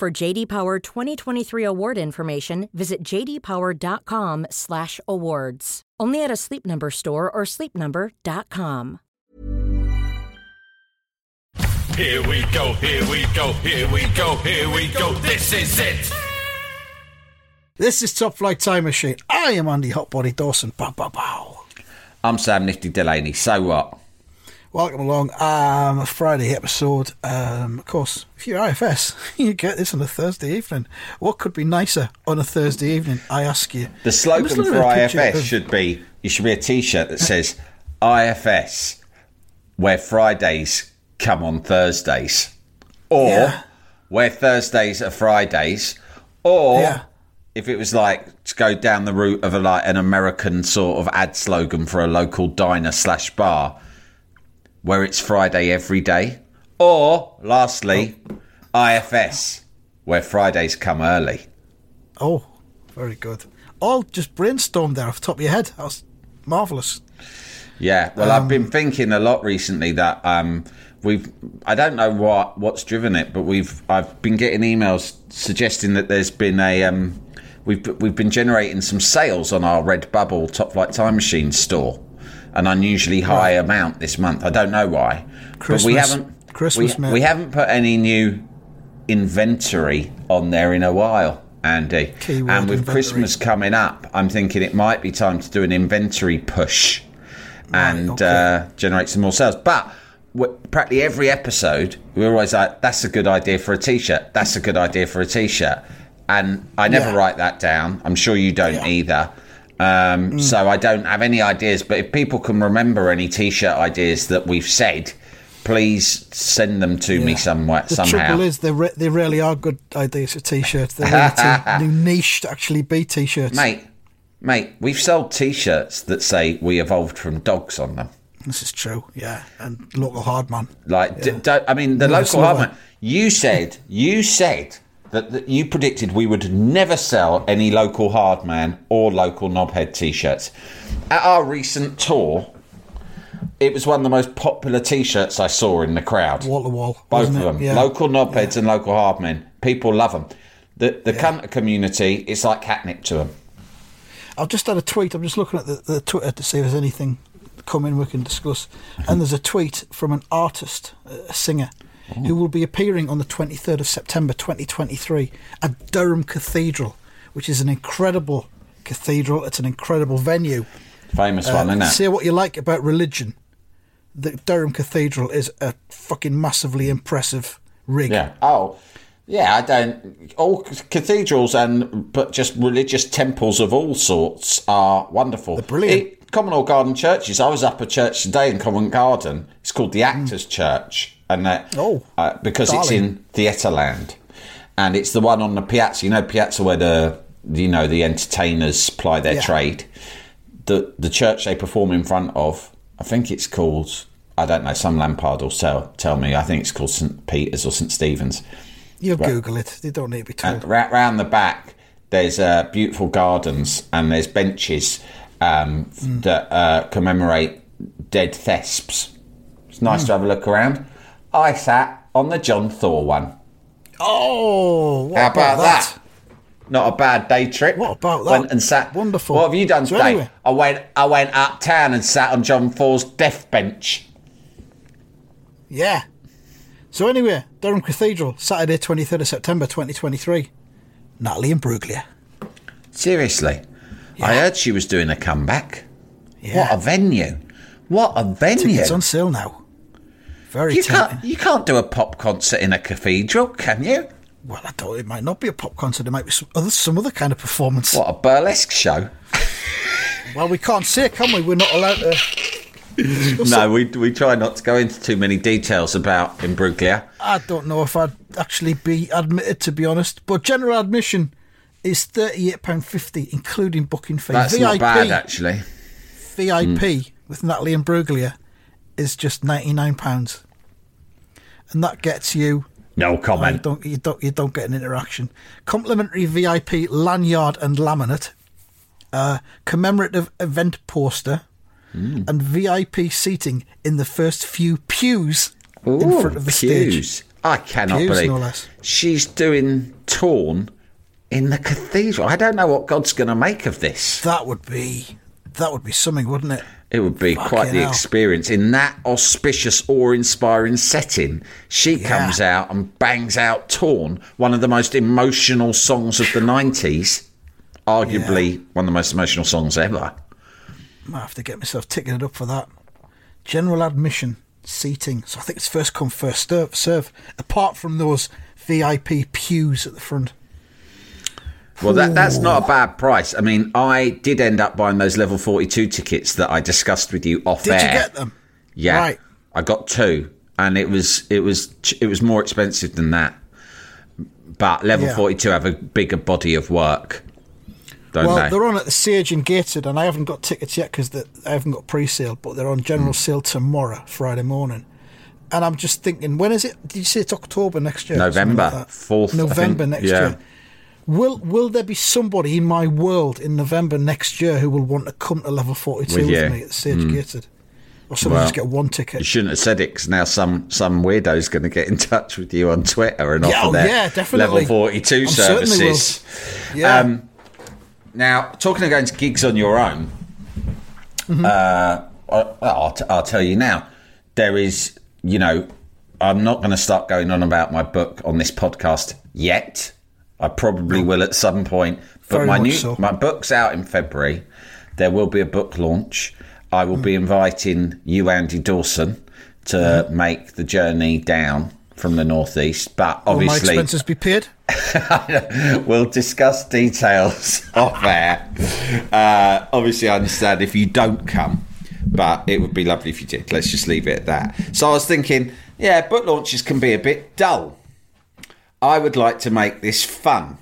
For JD Power 2023 award information, visit jdpower.com/awards. Only at a Sleep Number store or sleepnumber.com. Here we go, here we go, here we go, here we go. This is it. This is Top Flight Time Machine. I am Andy Hotbody Dawson. Bow, bow, bow. I'm Sam Nifty Delaney. So what? Welcome along. Um, Friday episode. Um, of course, if you're IFS, you get this on a Thursday evening. What could be nicer on a Thursday evening? I ask you. The slogan I'm just looking for at a picture IFS of- should be you should be a T-shirt that says IFS, where Fridays come on Thursdays, or Yeah. where Thursdays are Fridays, or Yeah. if it was like to go down the route of a like an American sort of ad slogan for a local diner slash bar, where it's Friday every day, or lastly, IFS, where Fridays come early. Oh, very good. All just brainstormed there off the top of your head. That was marvellous. Yeah, well, I've been thinking a lot recently that um, we've. I don't know what what's driven it, but we've. I've been getting emails suggesting that there's been a. Um, we've we've been generating some sales on our Redbubble Top Flight Time Machine store, an unusually high amount this month. I don't know why, but we haven't. Christmas, we, we haven't put any new inventory on there in a while, Andy. Keyword and with inventory. Christmas coming up, I'm thinking it might be time to do an inventory push and okay. uh, generate some more sales. But practically every episode, we're always like, "That's a good idea for a t-shirt. That's a good idea for a t-shirt." And I never Yeah. write that down. I'm sure you don't Yeah. either. Um, Mm. So I don't have any ideas. But if people can remember any t-shirt ideas that we've said, please send them to me Yeah. somewhere The somehow. trouble is, they, re- they really are good ideas for t-shirts. They're really too niche to actually be t-shirts. mate, mate, we've sold t-shirts that say we evolved from dogs on them. This is true, yeah. And local hard man. Like, d- don't, I mean, the Never local hardman. You said, you said that, that you predicted we would never sell any local hardman or local knobhead t-shirts. At our recent tour, it was one of the most popular t-shirts I saw in the crowd. Wall to wall. Both of them, Yeah. local knobheads and local hardmen. People love them. The the cunt community, it's like catnip to them. I've just had a tweet. I'm just looking at the, the Twitter to see if there's anything coming we can discuss. And there's a tweet from an artist, a singer, who will be appearing on the 23rd of September 2023 at Durham Cathedral, which is an incredible cathedral. It's an incredible venue. Famous Uh, one, isn't it? Say what you like about religion. The Durham Cathedral is a fucking massively impressive rig. Yeah. Oh, yeah. I don't. All cathedrals and but just religious temples of all sorts are wonderful. They're brilliant. It- Commonwealth Garden churches. I was up a church today in Covent Garden. It's called the Actors Church, and that, Oh, uh, because it's darling. in Theatreland, and it's the one on the piazza. You know, piazza where the you know the entertainers ply their Yeah. trade. The the church they perform in front of. I think it's called. I don't know. Some Lampard will tell tell me. I think it's called St Peter's or St Stephen's. You'll Google it. They don't need to be told. And ra- round the back, there's uh, beautiful gardens and there's benches um, Hmm. that uh, commemorate dead thesps. It's nice Hmm. to have a look around. I sat on the John Thaw one. oh, what How about, about that? Not a bad day trip. What about that? Went and sat. Wonderful. What have you done So today? anyway- I went. I went uptown and sat on John Thaw's death bench. Yeah. So anyway, Durham Cathedral, Saturday, 23rd of September 2023. Natalie Imbruglia. Seriously, I heard she was doing a comeback. Yeah. What a venue! What a venue! Tickets on sale now. Very You tempting. can't, you can't do a pop concert in a cathedral, can you? Well, I don't. It might not be a pop concert. It might be some other, some other kind of performance. What a burlesque show! Well, we can't say, can we? We're not allowed to. no, we we try not to go into too many details about Imbruglia. I don't know if I'd actually be admitted, to be honest. But general admission is £38.50, including booking fee. That's VIP, not bad, actually. VIP hmm. with Natalie and Imbruglia is just £99. And that gets you No Oh, you comment. don't you don't you don't get an interaction. Complimentary VIP lanyard and laminate, uh, commemorative event poster, Hmm. and VIP seating in the first few pews in front of the stage. pews. I cannot Pews, believe no she's doing torn in the cathedral. I don't know what God's going to make of this. That would be that would be something, wouldn't it? It would be Fucking quite the hell. experience in that auspicious, awe-inspiring setting. She Yeah. comes out and bangs out "Torn," one of the most emotional songs of the '90s, arguably one of the most emotional songs ever. Might have to get myself ticketed up for that. General admission seating. So I think it's first come first serve apart from those VIP pews at the front. Well, that that's not a bad price. I mean, I did end up buying those level 42 tickets that I discussed with you off air. Did air. you get them? Yeah, Right. I got two, and it was it was it was more expensive than that. But level Yeah. 42 have a bigger body of work, don't Well, they? they're on at the Sage in Gateshead, and I haven't got tickets yet because I haven't got pre-sale, but they're on general mm. sale tomorrow, Friday morning. And I'm just thinking, when is it? Did you say it's October next year? Something November like that. 4th, I November think. next Yeah. year. Will Will there be somebody in my world in November next year who will want to come to level 42 With with, me at the Sage Gateshead? Or somebody Well, just get one ticket. You shouldn't have said it because now some some weirdo's going to get in touch with you on Twitter and Yeah, offer oh, their yeah, definitely. level 42 I'm certainly will. services. Yeah. Um, now, talking of going to gigs on your own, Mm-hmm. uh, well, I'll, t- I'll tell you now. There is, you know, I'm not going to start going on about my book on this podcast yet. I probably will at some point. But Very my new so. my book's out in February. There will be a book launch. I will Mm. be inviting you, Andy Dawson, to Mm-hmm. make the journey down from the northeast. But obviously, Will my expenses be paid? we'll discuss details off air. Uh, obviously, I understand if you don't come, but it would be lovely if you did. Let's just leave it at that. So I was thinking, yeah, book launches can be a bit dull. I would like to make this fun.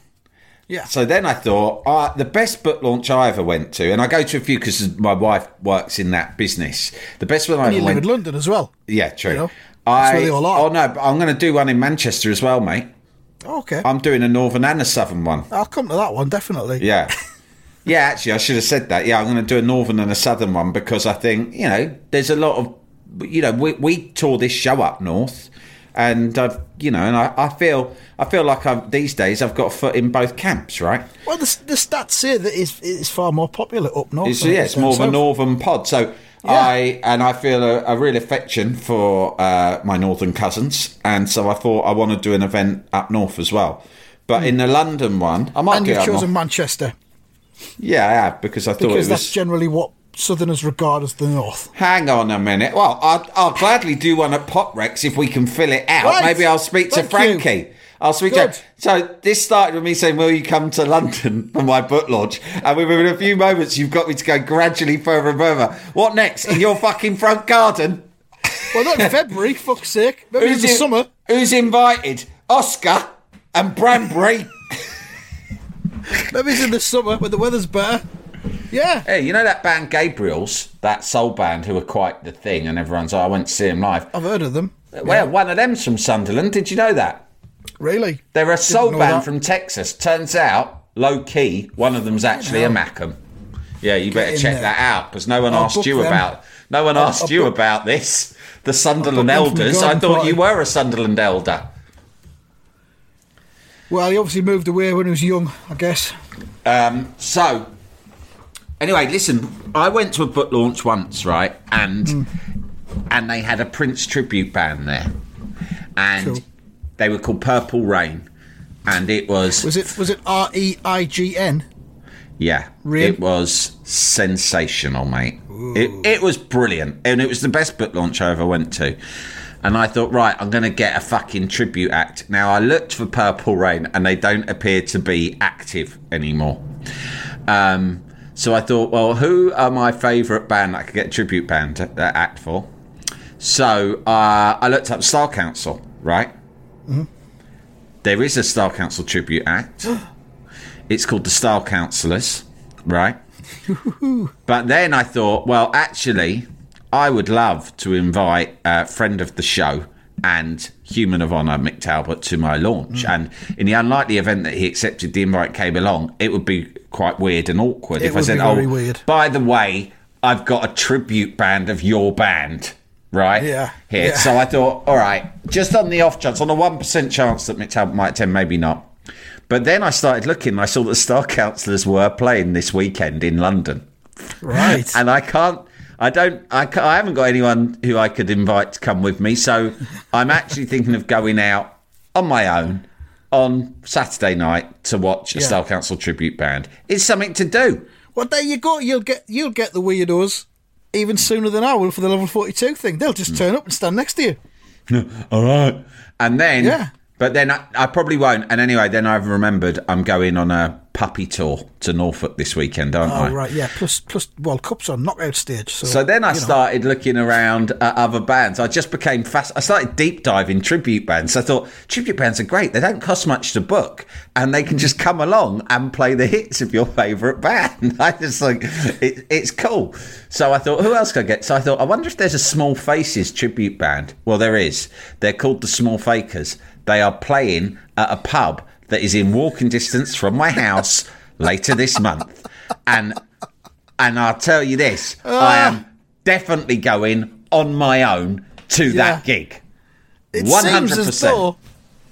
Yeah. So then I thought, uh, the best book launch I ever went to, and I go to a few because my wife works in that business. The best one I And you ever live went in London as well. yeah, true. You know, I, where they all are. Oh no, I'm going to do one in Manchester as well, mate. Okay. I'm doing a northern and a southern one. I'll come to that one, definitely. Yeah. Yeah, actually, I should have said that. Yeah, I'm going to do a northern and a southern one because I think, you know, there's a lot of, you know, we, we tore this show up north. And I've, you know, and I, I feel, I feel like I've these days I've got a foot in both camps, right? Well, the, the stats say that it's, it's far more popular up north. It's, yeah, it's more of a northern pod. So I and I feel a, a real affection for uh, my northern cousins, and so I thought I want to do an event up north as well. But in the London one, I might And you've chosen. Manchester Yeah, I have because I thought because that's was. generally what Southerners regard as the north. Hang on a minute. Well, I'll, I'll gladly do one at Pop Recs if we can fill it out. Right. Maybe I'll speak to Thank you. Frankie. I'll speak Good. to. So this started with me saying, "Will you come to London for my book launch?" And within a few moments, you've got me to go gradually further and further. What next? In your fucking front garden? Well, not in February, fuck's sake. Maybe in the in- summer. Who's invited? Oscar and Branbury. Maybe it's in the summer when the weather's better. Yeah. hey, you know that band Gabriels, that soul band who are quite the thing, and everyone's, oh, I went to see them live. I've heard of them. Well, one of them's from Sunderland. Did you know that? Really? They're a soul band that. from Texas. Turns out, low key, one of them's actually a Mackem. Yeah, you better check there. that out because no one I'll asked you them. about. No one asked I'll you book- about this. The Sunderland the elders. I thought you were a Sunderland elder. Well, he obviously moved away when he was young, I guess. Um, so, anyway, listen. I went to a book launch once, right, and Hmm. and they had a Prince tribute band there, and Cool. they were called Purple Rain, and it was, Was it was it R E I G N? yeah, it was sensational, mate. It it was brilliant, and it was the best book launch I ever went to. And I thought, right, I'm going to get a fucking tribute act. Now, I looked for Purple Rain, and they don't appear to be active anymore. Um, So I thought, well, who are my favourite band that I could get a tribute band to, uh, act for? So uh, I looked up Style Council, right? There is a Style Council tribute act. it's called the Style Councillors, right? but then I thought, well, actually, I would love to invite a friend of the show and human of honour, Mick Talbot, to my launch. And in the unlikely event that he accepted the invite, came along, it would be quite weird and awkward It if I said, "Oh, weird. by the way, I've got a tribute band of your band." Right Yeah, here, yeah. so I thought, all right, just on the off chance, on a one percent chance that Talbot might attend, maybe not. But then I started looking. and I saw that Style Councillors were playing this weekend in London, Right. and I can't. I don't. I, I haven't got anyone who I could invite to come with me. So I'm actually thinking of going out on my own on Saturday night to watch a Yeah. Style Council tribute band. It's something to do. well, there you go. You'll get you'll get the weirdos even sooner than I will for the level forty two thing. They'll just turn up and stand next to you. All right. And then, Yeah. but then I, I probably won't. And anyway, then I've remembered I'm going on a puppy tour to Norfolk this weekend, aren't oh, I? Oh right, yeah. Plus plus World Cup's on knockout stage. So, So then I you know. started looking around at other bands. I just became fast. I started deep diving tribute bands. I thought tribute bands are great. They don't cost much to book, and they can just come along and play the hits of your favourite band. I just like it, it's cool. So I thought, who else could I get? So I thought, I wonder if there's a Small Faces tribute band. Well, there is. They're called the Small Fakers. They are playing at a pub that is in walking distance from my house later this month, and and I'll tell you this, I am definitely going on my own to Yeah. that gig. it one seems hundred as percent. though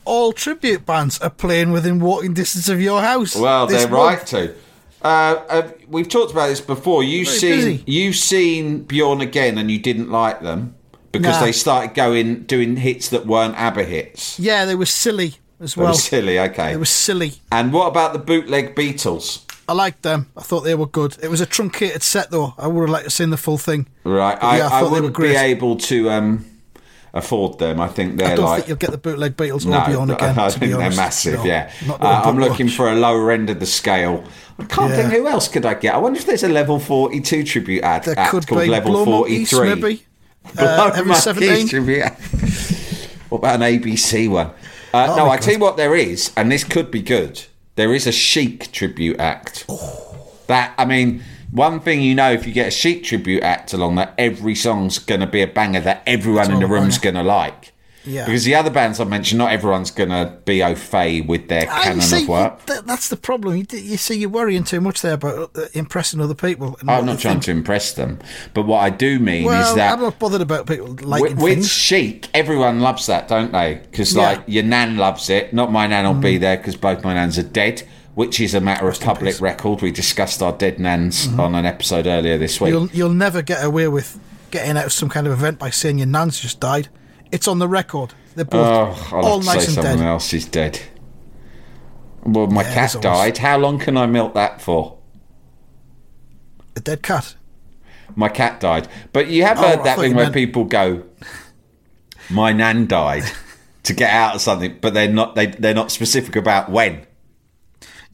all tribute bands are playing within walking distance of your house. Well, they're month. right to. Uh, uh, we've talked about this before. You've Very seen busy. you've seen Björn Again, and you didn't like them because Nah. they started going doing hits that weren't ABBA hits. Yeah, they were silly as well. silly. Okay. It was silly. and what about the bootleg Beatles? I liked them. I thought they were good. It was a truncated set though. I would have liked to have seen the full thing. Right. But I, yeah, I I, thought they were wouldn't be able to um, afford them. I think they're I don't like think you'll get the bootleg Beatles No, or Björn Again. I think they're massive. No, yeah, uh, I'm looking watch. for a lower end of the scale. I can't Yeah. think who else could I get. I wonder if there's a level 42 tribute ad There act could called be level Blow 43. Monkeys, maybe. Uh, Monkeys 17. tribute what about an ABC one? Uh, Oh no, I tell you what, there is, and this could be good. There is a Chic tribute act. That I mean, one thing you know, if you get a Chic tribute act along, that every song's going to be a banger that everyone in the room's going to like. Yeah. Because the other bands I mentioned, not everyone's going to be au fait with their Ah, canon see, of work. th- that's the problem. You, you see, you're worrying too much there about uh, impressing other people. I'm not trying think. to impress them, but what I do mean Well, is that I'm not bothered about people with, liking with things. chic, everyone loves that, don't they? Because Yeah. like your nan loves it. Not my nan will be there because both my nans are dead, which is a matter of public record. We discussed our dead nans on an episode earlier this week. You'll you'll never get away with getting out of some kind of event by saying your nan's just died. It's on the record. They're both Oh, I'll all nice say and someone dead. else is dead. Well, my Yeah, cat there's always- died. How long can I milk that for? A dead cat. My cat died. But you have Oh, heard I that thing where meant- people go, "My nan died," to get out of something, but they're not. They they're not specific about when.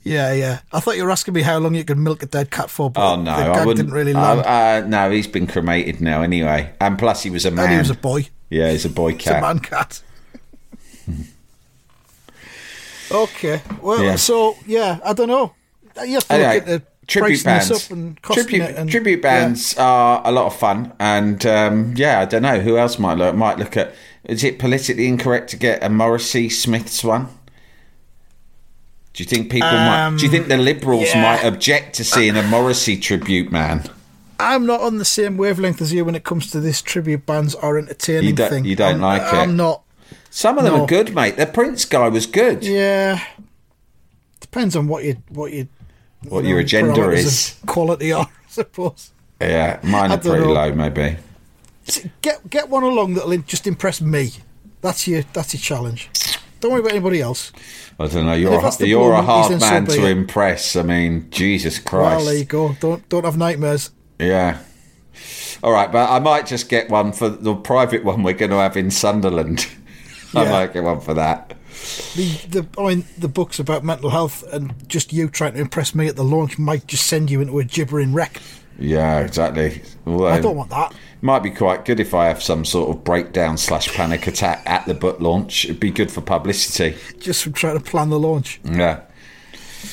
Yeah, yeah. I thought you were asking me how long you could milk a dead cat for. But Oh no, the I wouldn't. didn't really uh, uh, no, he's been cremated now anyway, and plus he was a man. and he was a boy. Yeah, he's a boy It's a man cat. okay. Well, Yeah. so yeah, I don't know. You have to Anyway, look at the tribute bands. this up and Tribute. And, tribute yeah. bands are a lot of fun, and um, yeah, I don't know who else might look. Might look at. Is it politically incorrect to get a Morrissey Smiths one? Do you think people might? Do you think the Liberals Um, yeah. might object to seeing a Morrissey tribute man? I'm not on the same wavelength as you when it comes to this tribute bands are entertaining You don't- thing. you don't I'm, like it? I'm not. Some of them No. are good, mate. The Prince guy was good. Yeah. Depends on what you what you. What you your agenda is. Quality are, I suppose. Yeah, mine are pretty know. low, maybe. Get get one along that'll just impress me. That's your that's your challenge. Don't worry about anybody else. I don't know. You're a, you're a hard man so to impress. I mean, Jesus Christ. Well, there you go. Don't don't have nightmares. Yeah. All right, but I might just get one for the private one we're going to have in Sunderland. I Yeah. might get one for that. the the I mean the books about mental health and just you trying to impress me at the launch might just send you into a gibbering wreck. Yeah, exactly. Although, I don't want that. Might be quite good if I have some sort of breakdown slash panic attack at the book launch. It'd be good for publicity. Just from trying to plan the launch. Yeah.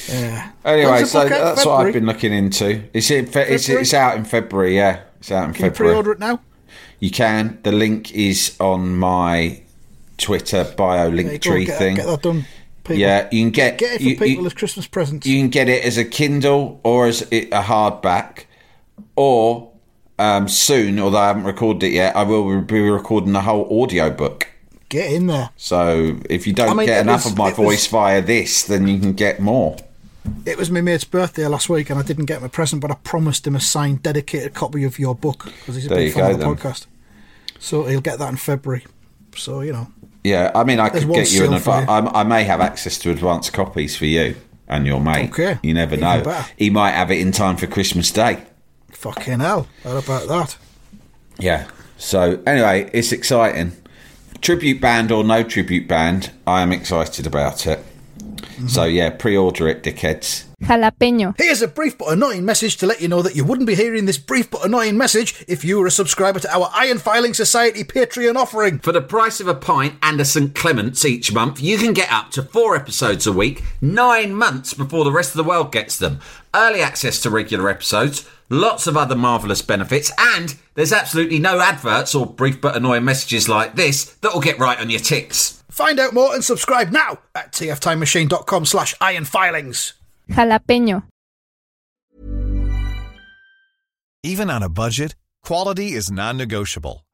Yeah. Anyway, so book out? that's what I've been looking into. It's in fe- it's, it's out in February. Yeah, it's out in Can you February. pre-order it now? You can. The link is on my Twitter bio link go, tree get, thing. Get that done. People. Yeah, you can get Get it for you, people you- as Christmas presents. you can get it as a Kindle or as a hardback, or um, soon. Although I haven't recorded it yet, I will be recording the whole audio book. Get in there. So if you don't I mean, get enough was- of my it was- voice via this, then you can get more. It was my mate's birthday last week, and I didn't get him a present, but I promised him a signed, dedicated copy of your book because he's a There big fan go, of the then. podcast. So he'll get that in February. So you know, Yeah, I mean, I There's could get you an advance. I, I may have access to advance copies for you and your mate. Okay, you never even know. better. He might have it in time for Christmas Day. fucking hell, how about that? Yeah. So anyway, it's exciting. Tribute band or no tribute band, I am excited about it. So yeah, pre-order it, dickheads. Jalapeño. Here's a brief but annoying message to let you know that you wouldn't be hearing this brief but annoying message if you were a subscriber to our Iron Filing Society Patreon offering. For the price of a pint and a St. Clement's each month, you can get up to four episodes a week, nine months before the rest of the world gets them. Early access to regular episodes, lots of other marvellous benefits, and there's absolutely no adverts or brief but annoying messages like this that will get right on your ticks. Find out more and subscribe now at tftimemachine.com slash ironfilings. Jalapeño. Even on a budget, quality is non-negotiable.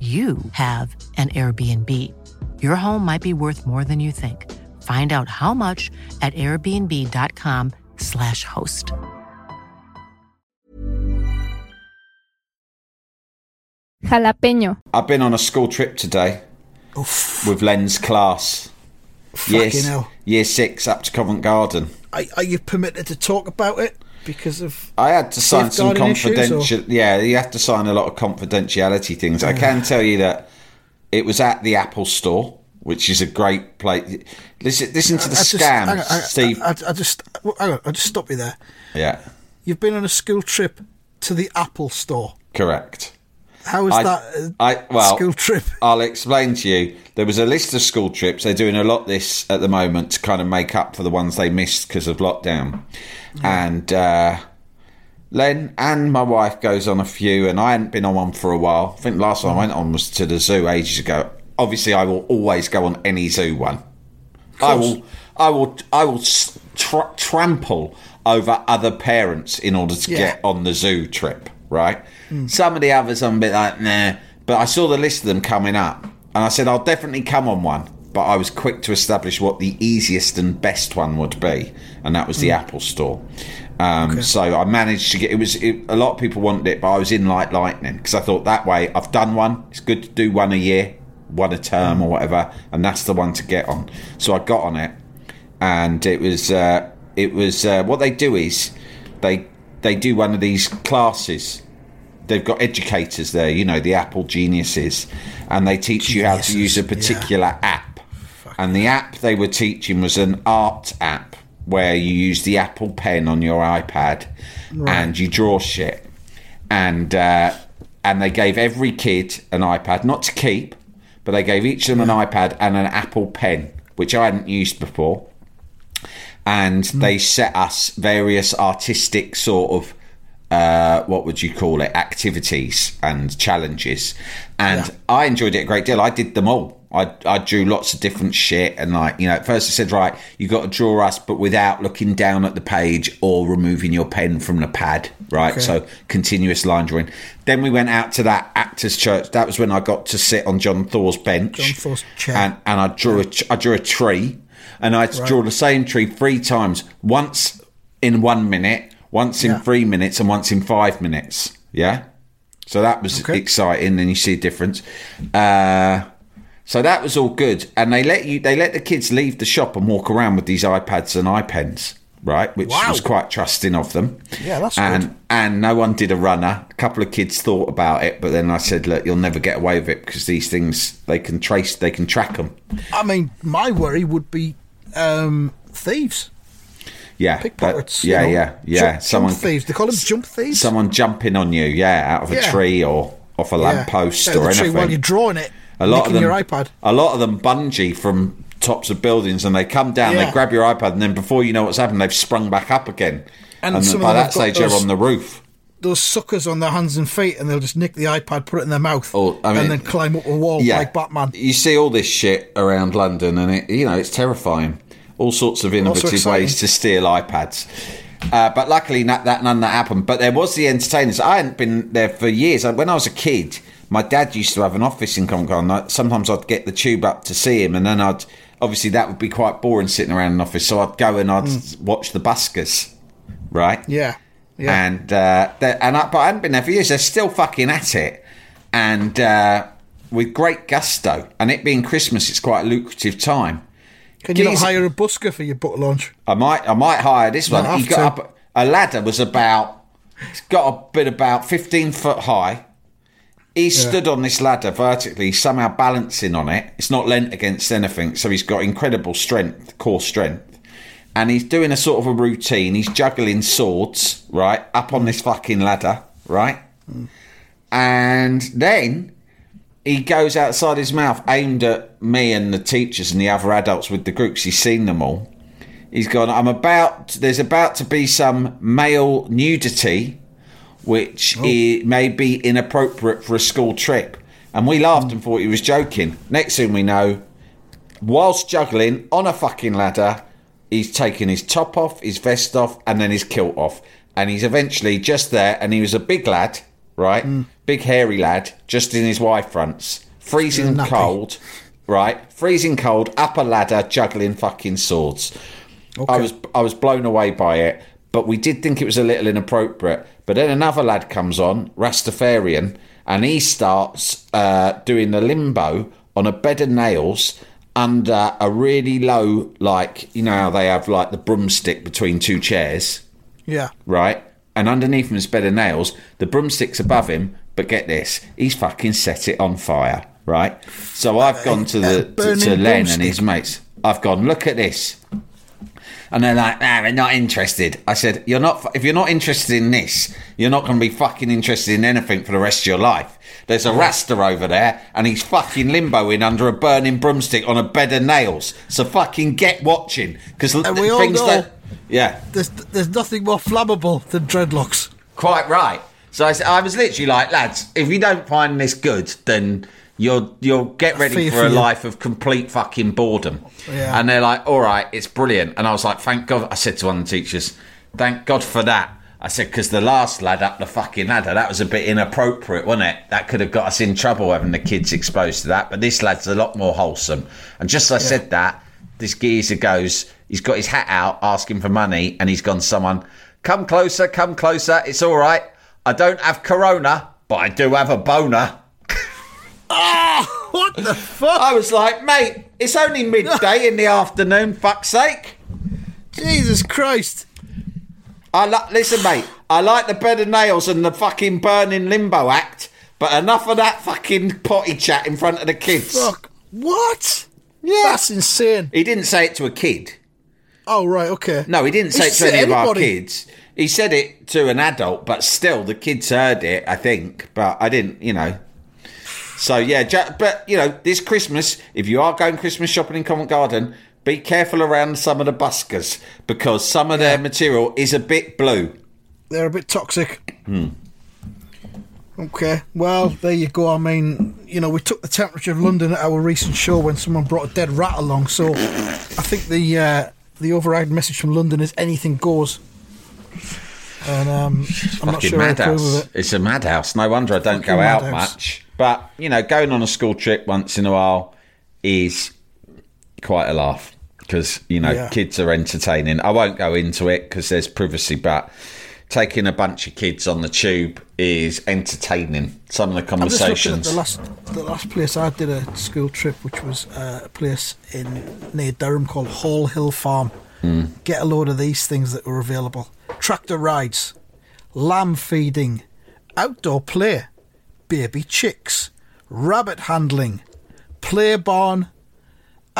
you have an Airbnb. Your home might be worth more than you think. Find out how much at airbnb.com/slash host. Jalapeño. I've been on a school trip today with Len's class. Fucking Yes, hell. year six up to Covent Garden. Are, are you permitted to talk about it because of I had to sign some confidential. Yeah, you have to sign a lot of confidentiality things. I can tell you that it was at the Apple Store, which is a great place. Listen, listen to the I just- scams, hang on, I- Steve. I, I, I just hang on, I just stop you there. yeah, You've been on a school trip to the Apple Store. correct. How is I- that a I well, school trip? I'll explain to you. There was a list of school trips. They're doing a lot this at the moment to kind of make up for the ones they missed because of lockdown. And uh, Len and my wife goes on a few, and I hadn't been on one for a while. I think the last one I went on was to the zoo ages ago. Obviously, I will always go on any zoo one. I will, I will, I will tra- trample over other parents in order to Yeah. get on the zoo trip. Right? Some of the others I'm a bit like nah, but I saw the list of them coming up, and I said I'll definitely come on one. But I was quick to establish what the easiest and best one would be, and that was the Apple Store. Um, So I managed to get. It was it, a lot of people wanted it, but I was in like lightning because I thought that way I've done one. It's good to do one a year, one a term or whatever, and that's the one to get on. So I got on it, and it was uh, it was uh, what they do is they they do one of these classes. They've got educators there, you know, the Apple geniuses, and they teach you how to use a Geniuses, yeah. particular app. And the app they were teaching was an art app where you use the Apple Pen on your iPad and you draw shit. And uh, and they gave every kid an iPad, not to keep, but they gave each of them an iPad and an Apple Pen, which I hadn't used before. And they set us various artistic sort of uh, what would you call it activities and challenges. And Yeah. i enjoyed it a great deal. I did them all. I, I drew lots of different shit and like you know at first i said right you got to draw us but without looking down at the page or removing your pen from the pad right? Okay. so continuous line drawing. Then we went out to that actors church. That was when i got to sit on john thaw's bench John Thaw's chair. and, and i drew a I drew a tree and i had to draw the same tree three times once in one minute once in Yeah. three minutes and once in five minutes yeah so that was Okay. exciting and you see a difference uh so that was all good, and they let you they let the kids leave the shop and walk around with these iPads and iPens, right? Which Wow. was quite trusting of them. Yeah, that's and good. and no one did a runner. A couple of kids thought about it, but then I said, look, you'll never get away with it because these things they can trace, they can track them. I mean, my worry would be um, thieves, Yeah, pickpockets. yeah, you know, yeah, yeah. Jump, someone jump thieves. They call them jump thieves. someone jumping on you, yeah, out of a Yeah. tree or off a Yeah. lamppost of or anything. while you're drawing it. a lot of them your iPad. a lot of them bungee from tops of buildings and they come down they grab your ipad and then before you know what's happened they've sprung back up again And and, some of by that stage they're on the roof Those suckers on their hands and feet, and they'll just nick the iPad, put it in their mouth, Oh, I mean- and then climb up a wall yeah. like Batman. you see all this shit around london and it you know it's terrifying. All sorts of innovative ways to steal ipads. Uh, but luckily that, that none of that happened. But there was the entertainers. I hadn't been there for years. When i was a kid my dad used to have an office in Covent Garden. I- Sometimes I'd get the tube up to see him, and then I'd obviously that would be quite boring sitting around an office. So I'd go and I'd watch the buskers, right? Yeah, yeah. And uh, and I, but I hadn't been there for years. They're still fucking at it, and uh, with great gusto. And it being Christmas, it's quite a lucrative time. Can you not hire a busker for your book launch? I might I might hire this one. He got to. up a ladder was about it's got a bit about fifteen foot high. He stood on this ladder vertically, somehow balancing on it. It's not lent against anything, so he's got incredible strength, core strength. And he's doing a sort of a routine. He's juggling swords, right, up on this fucking ladder, right? And then he goes outside his mouth, aimed at me and the teachers and the other adults with the groups. He's seen them all. He's gone. I'm about. There's about to be some male nudity, which oh. i- may be inappropriate for a school trip. And we laughed and thought he was joking. Next thing we know, whilst juggling on a fucking ladder, he's taken his top off, his vest off, and then his kilt off. And he's eventually just there, and he was a big lad, right? Big hairy lad, just in his Y fronts, freezing cold, right? Freezing cold, up a ladder, juggling fucking swords. I was I was blown away by it, but we did think it was a little inappropriate. But then another lad comes on, Rastafarian, and he starts uh, doing the limbo on a bed of nails under a really low, like you know how they have like the broomstick between two chairs, Yeah. right? And underneath him is bed of nails. The broomstick's above him, but get this, he's fucking set it on fire, right? So I've gone to the to, to Len and his mates. I've gone, look at this. And they're like, nah, we're not interested. I said, you're not. If you're not interested in this, you're not going to be fucking interested in anything for the rest of your life. There's a raster over there, and he's fucking limboing under a burning broomstick on a bed of nails. So fucking get watching, because things that, yeah, There's there's nothing more flammable than dreadlocks. quite right. So I, said, I was literally like, lads, if you don't find this good, then you'll you'll get ready for a life of complete fucking boredom. Yeah. And they're like, all right, it's brilliant. And I was like, thank God. I said to one of the teachers, thank God for that. I said, because the last lad up the fucking ladder, that was a bit inappropriate, wasn't it? That could have got us in trouble having the kids exposed to that. But this lad's a lot more wholesome. And just as I said that, this geezer goes, he's got his hat out asking for money, and he's gone, someone, come closer, come closer. It's all right. I don't have corona, but I do have a boner. Ah, what the fuck? I was like, mate, it's only midday in the afternoon, fuck's sake. Jesus Christ! I like, listen, mate. I like the bed of nails and the fucking burning limbo act, but enough of that fucking potty chat in front of the kids. Fuck! What? Yeah. That's insane. He didn't say it to a kid. Oh right, okay. No, he didn't say It's it to any of our kids. He said it to an adult, but still, the kids heard it. I think, but I didn't. You know. So yeah, but you know, this Christmas, if you are going Christmas shopping in Covent Garden, be careful around some of the buskers because some of their material is a bit blue. They're a bit toxic. Hmm. Okay, well, there you go. I mean, you know, we took the temperature of London at our recent show when someone brought a dead rat along. So, I think the uh, the overriding message from London is anything goes. And um, I'm not sure madhouse. it. It's a madhouse. No wonder I don't Fucking go out madhouse. much. But, you know, going on a school trip once in a while is quite a laugh because, you know, Yeah. kids are entertaining. I won't go into it because there's privacy, but taking a bunch of kids on the tube is entertaining. Some of the I'm just at conversations. the last the last place I did a school trip, which was uh, a place in near Durham called Hall Hill Farm. Hmm. Get a load of these things that were available: tractor rides, lamb feeding, outdoor play, baby chicks, rabbit handling, play barn,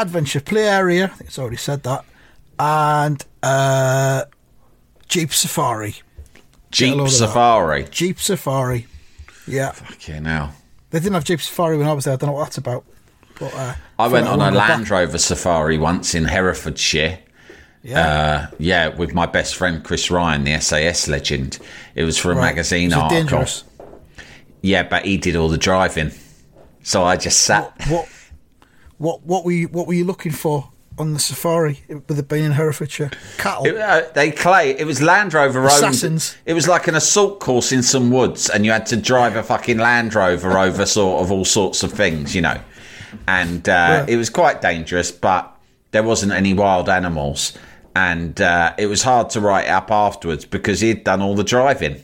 adventure play area. I think it's already said that, and uh, jeep safari. Jeep. Safari. Jeep safari. Yeah. Okay, now. They didn't have Jeep Safari when I was there. I don't know what that's about. But uh, I went on a Land back. Rover safari once in Herefordshire. Yeah. Uh, yeah, with my best friend Chris Ryan, the SAS legend. It was for a Right. magazine article. dangerous? Yeah, but he did all the driving, so I just sat. What, what, what were you, what were you looking for on the safari with it being in Herefordshire? Cattle. It, uh, they clay. It was Land Rover owned. Assassins. It was like an assault course in some woods, and you had to drive a fucking Land Rover over sort of all sorts of things, you know. And uh, Yeah. it was quite dangerous, but there wasn't any wild animals, and uh, it was hard to write up afterwards because he'd done all the driving.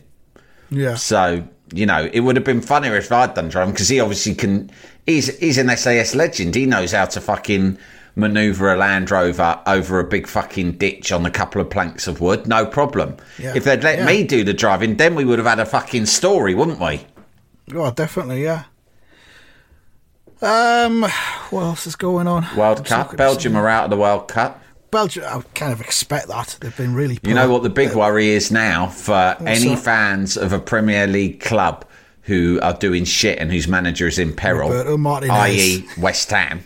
yeah. So you know, it would have been funnier if I'd done driving because he obviously can. He's he's an SAS legend. He knows how to fucking maneuver a Land Rover over a big fucking ditch on a couple of planks of wood. No problem. Yeah. If they'd let Yeah. me do the driving, then we would have had a fucking story, wouldn't we? Oh, definitely, yeah. Um, what else is going on? World I'm Cup. Belgium are out of the World Cup. Belgium. I kind of expect that. They've been really. You know what the big worry is now for any that? fans of a Premier League club who are doing shit and whose manager is in peril, i.e., West Ham.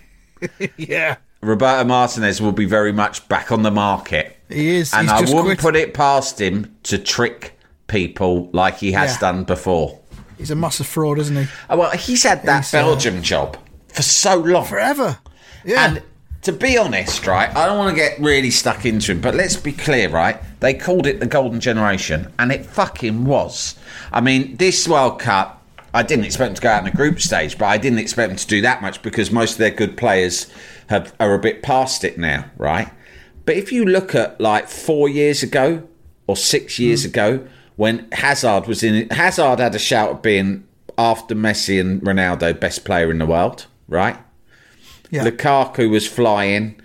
Yeah, Roberto Martinez will be very much back on the market. he is. And I wouldn't quit. put it past him to trick people like he has Yeah. done before. He's a massive fraud, isn't he? Oh, well, he's had that He's, uh, Belgium job for so long. Forever. Yeah. And to be honest, right, I don't want to get really stuck into him, but let's be clear, right? They called it the golden generation, and it fucking was. I mean, this World Cup, I didn't expect them to go out in the group stage, but I didn't expect them to do that much because most of their good players have are a bit past it now, right? But if you look at like four years ago or six years hmm. ago, when Hazard was in it, Hazard had a shout of being after Messi and Ronaldo best player in the world, right? Yeah. Lukaku was flying.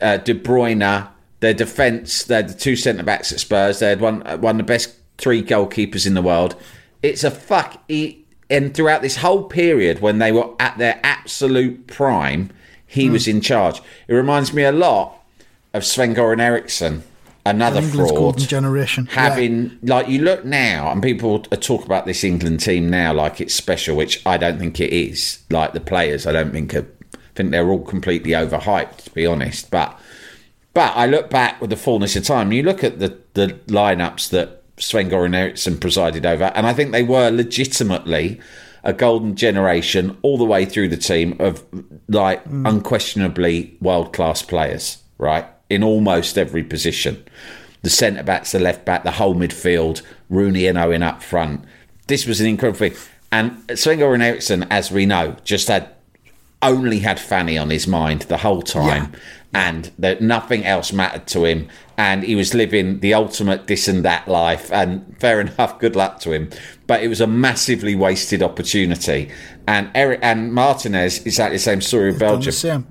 Uh, De Bruyne, their defence, they had the two centre backs at Spurs. They had one uh, one of the best three goalkeepers in the world. It's a fuck. He, and throughout this whole period, when they were at their absolute prime, he was in charge. It reminds me a lot of Sven Goran Eriksson, another England's fraud golden generation. Yeah. having like you look now and people talk about this England team now like it's special, which I don't think it is. Like the players, I don't think are, think they're all completely overhyped to be honest. But but I look back with the fullness of time. You look at the the lineups that Sven Goran Eriksson presided over, and I think they were legitimately a golden generation all the way through the team of like mm. unquestionably world class players, right? In almost every position. The centre backs, the left back, the whole midfield, Rooney and Owen up front. This was an incredible thing. And Sven Goran Eriksson, as we know, just had only had Fanny on his mind the whole time, and that nothing else mattered to him. And he was living the ultimate this and that life. And fair enough, good luck to him. But it was a massively wasted opportunity. And Eric and Martinez exactly the same story with Belgium. same.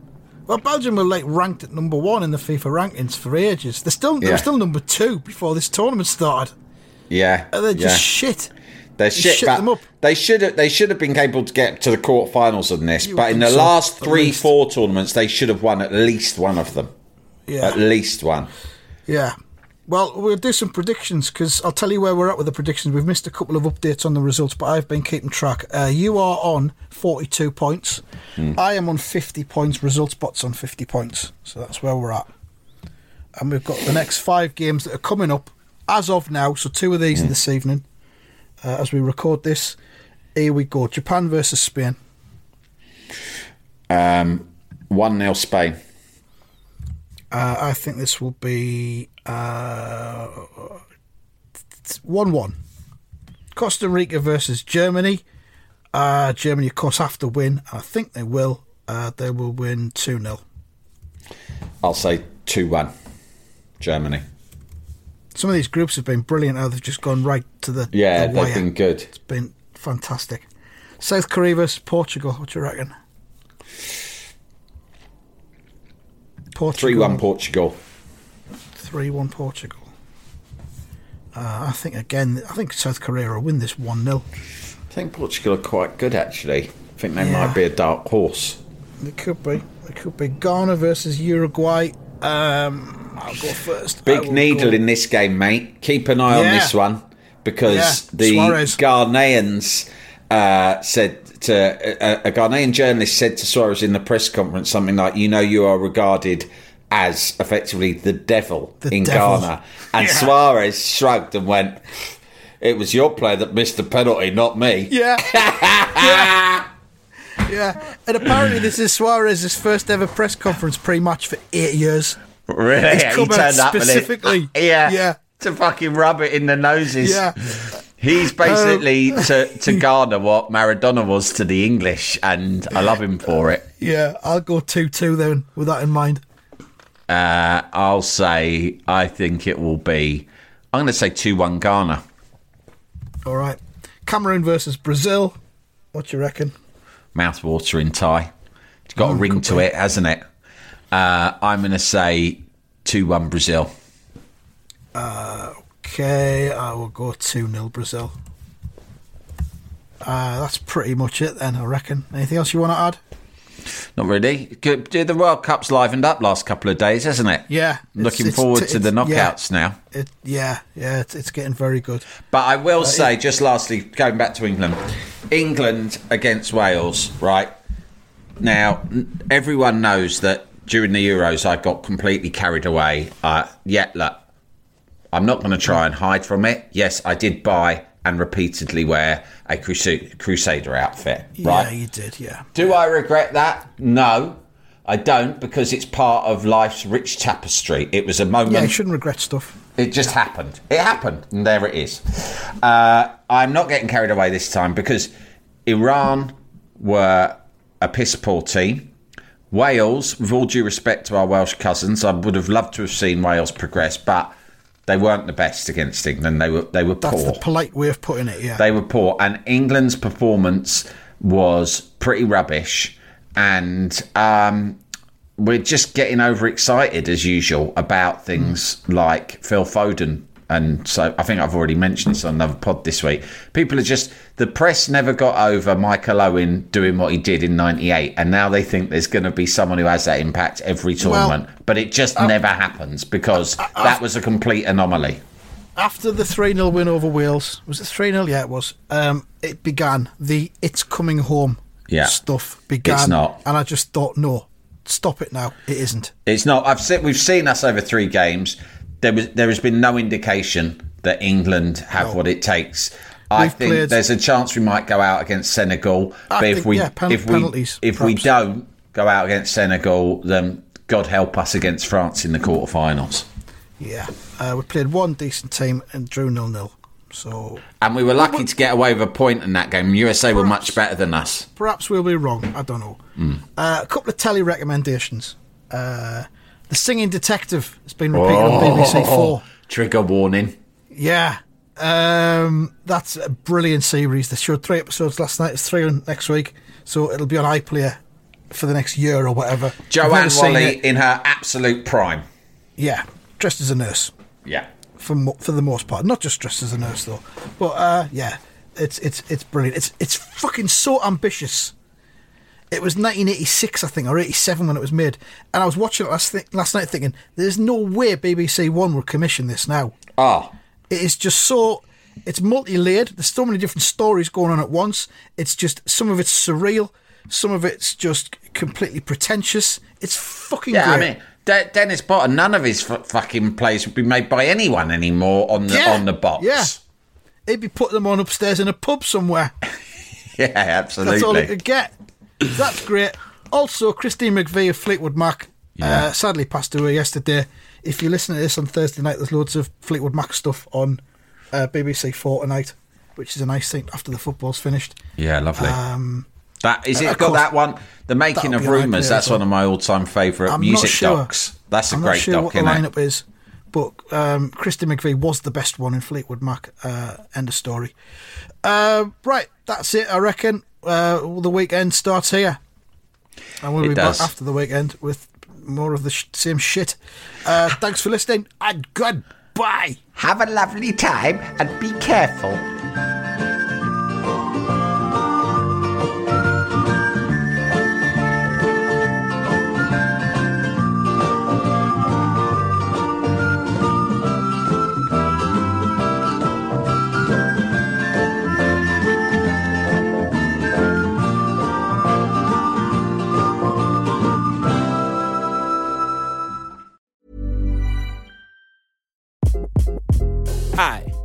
Well, Belgium were like ranked at number one in the FIFA rankings for ages. They're still they Yeah. were still number two before this tournament started. Yeah, And they're yeah. just shit. They're shit, them up. they should have they should have been able to get to the quarterfinals on this. You but in the so, last three, four tournaments, they should have won at least one of them. Yeah, At least one. yeah. Well, we'll do some predictions because I'll tell you where we're at with the predictions. We've missed a couple of updates on the results, but I've been keeping track. Uh, you are on 42 points. I am on 50 points. Results bots on 50 points. So that's where we're at. And we've got the next five games that are coming up as of now. So two of these are this evening uh, as we record this. Here we go Japan versus Spain. Um, one 0 Spain. Uh, I think this will be uh, 1 1. Costa Rica versus Germany. Uh, Germany, of course, have to win. I think they will. Uh, they will win 2 0. I'll say two one. Germany. Some of these groups have been brilliant. How they've just gone right to the, Yeah, the they've wire. been good. It's been fantastic. South Korea versus Portugal. What do you reckon? Portugal. Three one Portugal. 3 1 Portugal. Uh, I think, again, I think South Korea will win this 1 0. I think Portugal are quite good actually. I think they Yeah. might be a dark horse. It could be. It could be Ghana versus Uruguay. Um, I'll go first. Big needle go- in this game, mate. Keep an eye on this one because Yeah, the Suarez. Ghanaians uh, said to a, a Ghanaian journalist said to Suarez in the press conference something like, "You know, you are regarded." As effectively the devil The in devil. Ghana, and Yeah. Suarez shrugged and went, "It was your player that missed the penalty, not me." Yeah. yeah. Yeah. And apparently, this is Suarez's first ever press conference pre match for eight years. Really? He's he come out turned up and it- specifically. yeah, Yeah. to fucking rub it in the noses. Yeah. He's basically Um, to, to Ghana what Maradona was to the English, and I love him for it. Yeah. I'll go 2 2 then, with that in mind. Uh, I'll say, I think it will be, I'm going to say 2 1 Ghana. All right. Cameroon versus Brazil. What do you reckon? Mouth-watering tie. It's got a Oh, ring to be. it, hasn't it? Uh, I'm going to say 2 1 Brazil. Uh, Okay, I will go 2 0 Brazil. Uh, that's pretty much it then, I reckon. Anything else you want to add? Not really. The World Cup's livened up last couple of days, hasn't it? Yeah. Looking it's- forward it's- to the it's- yeah. knockouts now. It, yeah, yeah, it's, it's getting very good. But I will say, just lastly, going back to England, England against Wales, right? Now, everyone knows that during the Euros, I got completely carried away. Uh, yet, look, I'm not going to try and hide from it. Yes, I did buy and repeatedly wear a Crusade, Crusader outfit, right? Yeah, you did, yeah. Do I regret that? No, I don't, because it's part of life's rich tapestry. It was a moment. Yeah, you shouldn't regret stuff. It just happened. It happened, and there it is. Uh, I'm not getting carried away this time because Iran were a piss poor team. Wales, with all due respect to our Welsh cousins, I would have loved to have seen Wales progress, but they weren't the best against England. They were they were poor That's the polite way of putting it, yeah. They were poor, and England's performance was pretty rubbish. And um, we're just getting overexcited as usual about things like Phil Foden. And so I think I've already mentioned this on another pod this week. People are just the press never got over Michael Owen doing what he did in '98, and now they think there's going to be someone who has that impact every Well, tournament. but it just uh, never happens because uh, uh, that was a complete anomaly. After the 3 0 win over Wales, was it 3 0? Yeah, it was. Um, it began. The it's coming home Yeah. stuff began. It's not. And I just thought, no, stop it now. It isn't. It's not. I've seen. We've seen us over three games. There was. There has been no indication that England have No. what it takes. I We've think played- there's a chance we might go out against Senegal. I but if we yeah, pen- if we penalties, if we don't go out against Senegal, then God help us against France in the quarterfinals. Yeah. Uh, we played one decent team and drew 0 0. So And we were lucky to get away with a point in that game. USA were much better than us. perhaps we'll be wrong. I don't know. Hmm. Uh, a couple of telly recommendations. Uh, the Singing Detective has been repeated on BBC Four. Trigger warning. Yeah. Um, that's a brilliant series. They showed three episodes last night. It's three on next week. So it'll be on iPlayer for the next year or whatever. Joanne Whalley in her absolute prime. Yeah. Dressed as a nurse Yeah. for mo- for the most part. Not just dressed as a nurse though. But uh, yeah, it's it's it's brilliant. It's it's fucking so ambitious. It was 1986, I think, or 87 when it was made. And I was watching it last, th- last night thinking, there's no way BBC One would commission this now. Oh, It is just so. It's multi layered. There's so many different stories going on at once. It's just. Some of it's surreal. Some of it's just completely pretentious. It's fucking yeah. great. I mean, De- Dennis Potter. None of his f- fucking plays would be made by anyone anymore on the Yeah, on the box. yeah. He'd be putting them on upstairs in a pub somewhere. yeah, absolutely. That's all he could get. That's great. Also, Christine McVie of Fleetwood Mac Yeah. uh, sadly passed away yesterday. If you listen to this on Thursday night, there's loads of Fleetwood Mac stuff on uh, BBC Four tonight, which is a nice thing after the football's finished. Yeah, lovely. Um, that is it. Got course, that one. The making of rumours. That's one of my all-time favourite music sure. docs. That's a I'm great not sure doc, what the lineup is, but um, Christy McVie was the best one in Fleetwood Mac. Uh, end of story. Uh, right, that's it. I reckon uh, the weekend starts here, and we'll It be does. back after the weekend with more of the sh- same shit. Uh, thanks for listening, and goodbye. Have a lovely time and be careful.